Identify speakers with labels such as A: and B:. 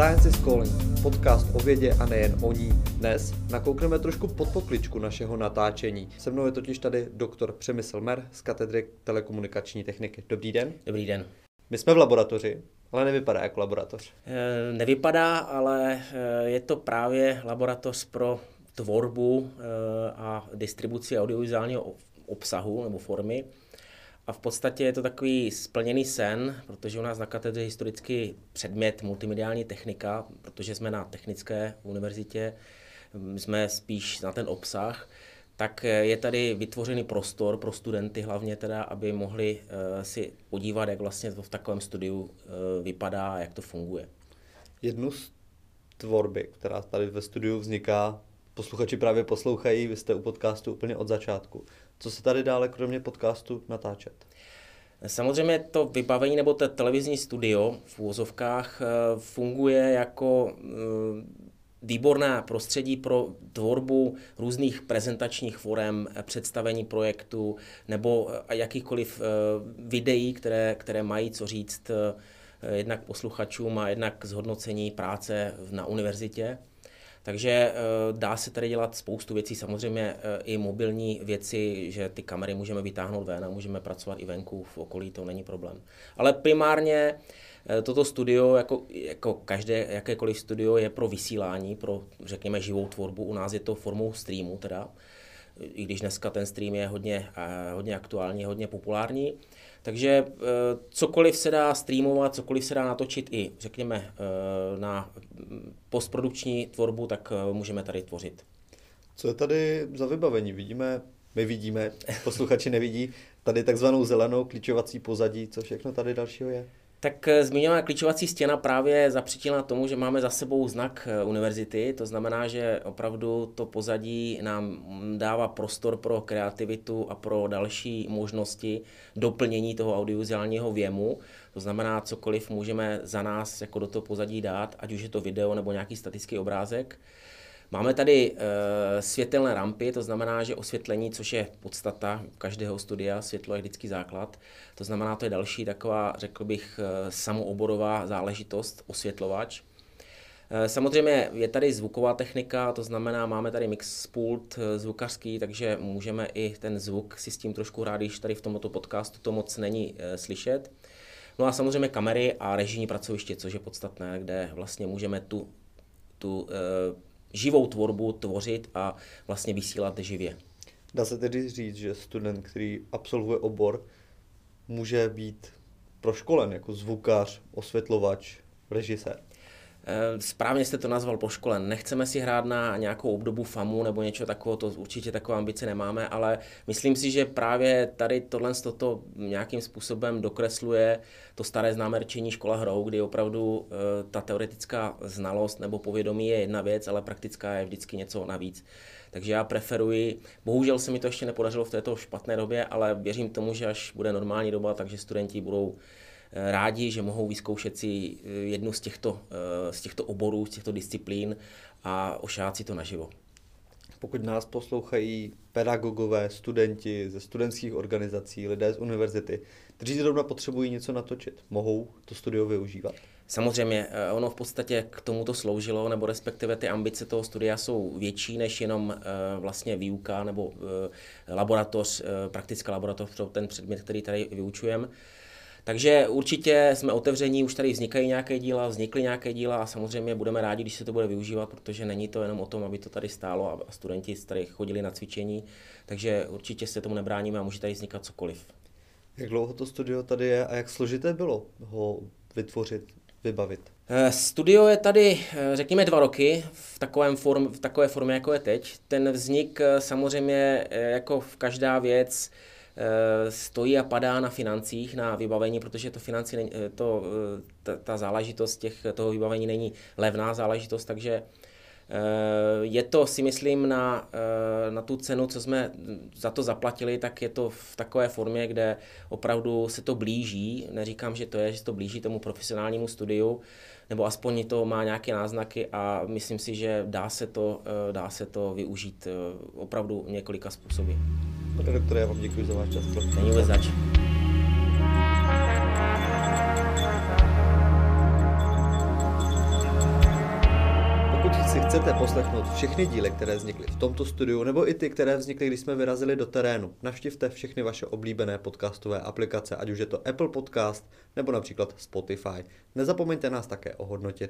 A: Science is Calling, podcast o vědě a nejen o ní. Dnes nakoukneme trošku pod pokličku našeho natáčení. Se mnou je totiž tady doktor Přemysl Mer z katedry telekomunikační techniky. Dobrý den.
B: Dobrý den.
A: My jsme v laboratoři, ale nevypadá jako laboratoř.
B: E, nevypadá, ale je to právě laboratoř pro tvorbu e, a distribuci audiovizuálního obsahu nebo formy. A v podstatě je to takový splněný sen, protože u nás na katedře je historicky předmět multimediální technika, protože jsme na technické univerzitě, jsme spíš na ten obsah, tak je tady vytvořený prostor pro studenty hlavně teda, aby mohli uh, si podívat, jak vlastně to v takovém studiu uh, vypadá a jak to funguje.
A: Jednu z tvorby, která tady ve studiu vzniká, posluchači právě poslouchají, vy jste u podcastu úplně od začátku. Co se tady dále kromě podcastu natáčet?
B: Samozřejmě to vybavení nebo to televizní studio v úvozovkách eh, funguje jako eh, výborná prostředí pro tvorbu různých prezentačních forem, představení projektu nebo eh, jakýchkoliv videí, které, které mají co říct jednak posluchačům a jednak zhodnocení práce na univerzitě. Takže eh, dá se tady dělat spoustu věcí, samozřejmě eh, i mobilní věci, že ty kamery můžeme vytáhnout ven a můžeme pracovat i venku v okolí, to není problém. Ale primárně eh, toto studio, jako, jako každé jakékoliv studio, je pro vysílání, pro řekněme živou tvorbu. U nás je to formou streamu teda, i když dneska ten stream je hodně, hodně aktuální, hodně populární. Takže eh, cokoliv se dá streamovat, cokoliv se dá natočit i, řekněme, eh, na postprodukční tvorbu, tak eh, můžeme tady tvořit.
A: Co je tady za vybavení? Vidíme, my vidíme, posluchači nevidí, tady takzvanou zelenou klíčovací pozadí, co všechno tady dalšího je?
B: Tak eh, zmiňovaná klíčovací stěna právě zapřítila tomu, že máme za sebou znak eh, univerzity, to znamená, že opravdu to pozadí nám dává prostor pro kreativitu a pro další možnosti doplnění toho audiovizuálního věmu. To znamená, cokoliv můžeme za nás jako do toho pozadí dát, ať už je to video nebo nějaký statický obrázek. Máme tady uh, světelné rampy, to znamená, že osvětlení, což je podstata každého studia, světlo je vždycky základ. To znamená, to je další taková, řekl bych, uh, samooborová záležitost, osvětlovač. Uh, samozřejmě je tady zvuková technika, to znamená, máme tady mix pult zvukařský, takže můžeme i ten zvuk si s tím trošku hrát, když tady v tomto podcastu to moc není slyšet. No a samozřejmě kamery a režijní pracoviště, což je podstatné, kde vlastně můžeme tu, tu živou tvorbu tvořit a vlastně vysílat živě.
A: Dá se tedy říct, že student, který absolvuje obor, může být proškolen jako zvukař, osvětlovač, režisér?
B: Eh, správně jste to nazval po škole. Nechceme si hrát na nějakou obdobu FAMu nebo něco takového, to určitě takové ambice nemáme, ale myslím si, že právě tady tohle toto nějakým způsobem dokresluje to staré známé rčení škola hrou, kdy opravdu eh, ta teoretická znalost nebo povědomí je jedna věc, ale praktická je vždycky něco navíc. Takže já preferuji, bohužel se mi to ještě nepodařilo v této špatné době, ale věřím tomu, že až bude normální doba, takže studenti budou rádi, že mohou vyzkoušet si eh, jednu z těchto, eh, z těchto oborů, z těchto disciplín a ošát si to naživo.
A: Pokud nás poslouchají pedagogové, studenti ze studentských organizací, lidé z univerzity, kteří zrovna potřebují něco natočit, mohou to studio využívat?
B: Samozřejmě, ono v podstatě k tomuto sloužilo, nebo respektive ty ambice toho studia jsou větší než jenom vlastně výuka nebo laboratoř, praktická laboratoř pro ten předmět, který tady vyučujeme. Takže určitě jsme otevření, už tady vznikají nějaké díla, vznikly nějaké díla a samozřejmě budeme rádi, když se to bude využívat, protože není to jenom o tom, aby to tady stálo a studenti tady chodili na cvičení, takže určitě se tomu nebráníme a může tady vznikat cokoliv.
A: Jak dlouho to studio tady je a jak složité bylo ho vytvořit, vybavit?
B: Eh, studio je tady, eh, řekněme, dva roky v, takovém form, v takové formě, jako je teď. Ten vznik eh, samozřejmě, jako v každá věc, stojí a padá na financích, na vybavení, protože to financí, eh, to, eh, ta, ta záležitost těch, toho vybavení není levná záležitost, takže je to, si myslím, na, na tu cenu, co jsme za to zaplatili, tak je to v takové formě, kde opravdu se to blíží, neříkám, že to je, že se to blíží tomu profesionálnímu studiu, nebo aspoň to má nějaké náznaky a myslím si, že dá se to, dá se to využít opravdu několika způsoby.
A: Pane doktore, já vám děkuji za váš čas.
B: Není vůbec zač.
A: si chcete poslechnout všechny díly, které vznikly v tomto studiu, nebo i ty, které vznikly, když jsme vyrazili do terénu, navštivte všechny vaše oblíbené podcastové aplikace, ať už je to Apple Podcast nebo například Spotify. Nezapomeňte nás také ohodnotit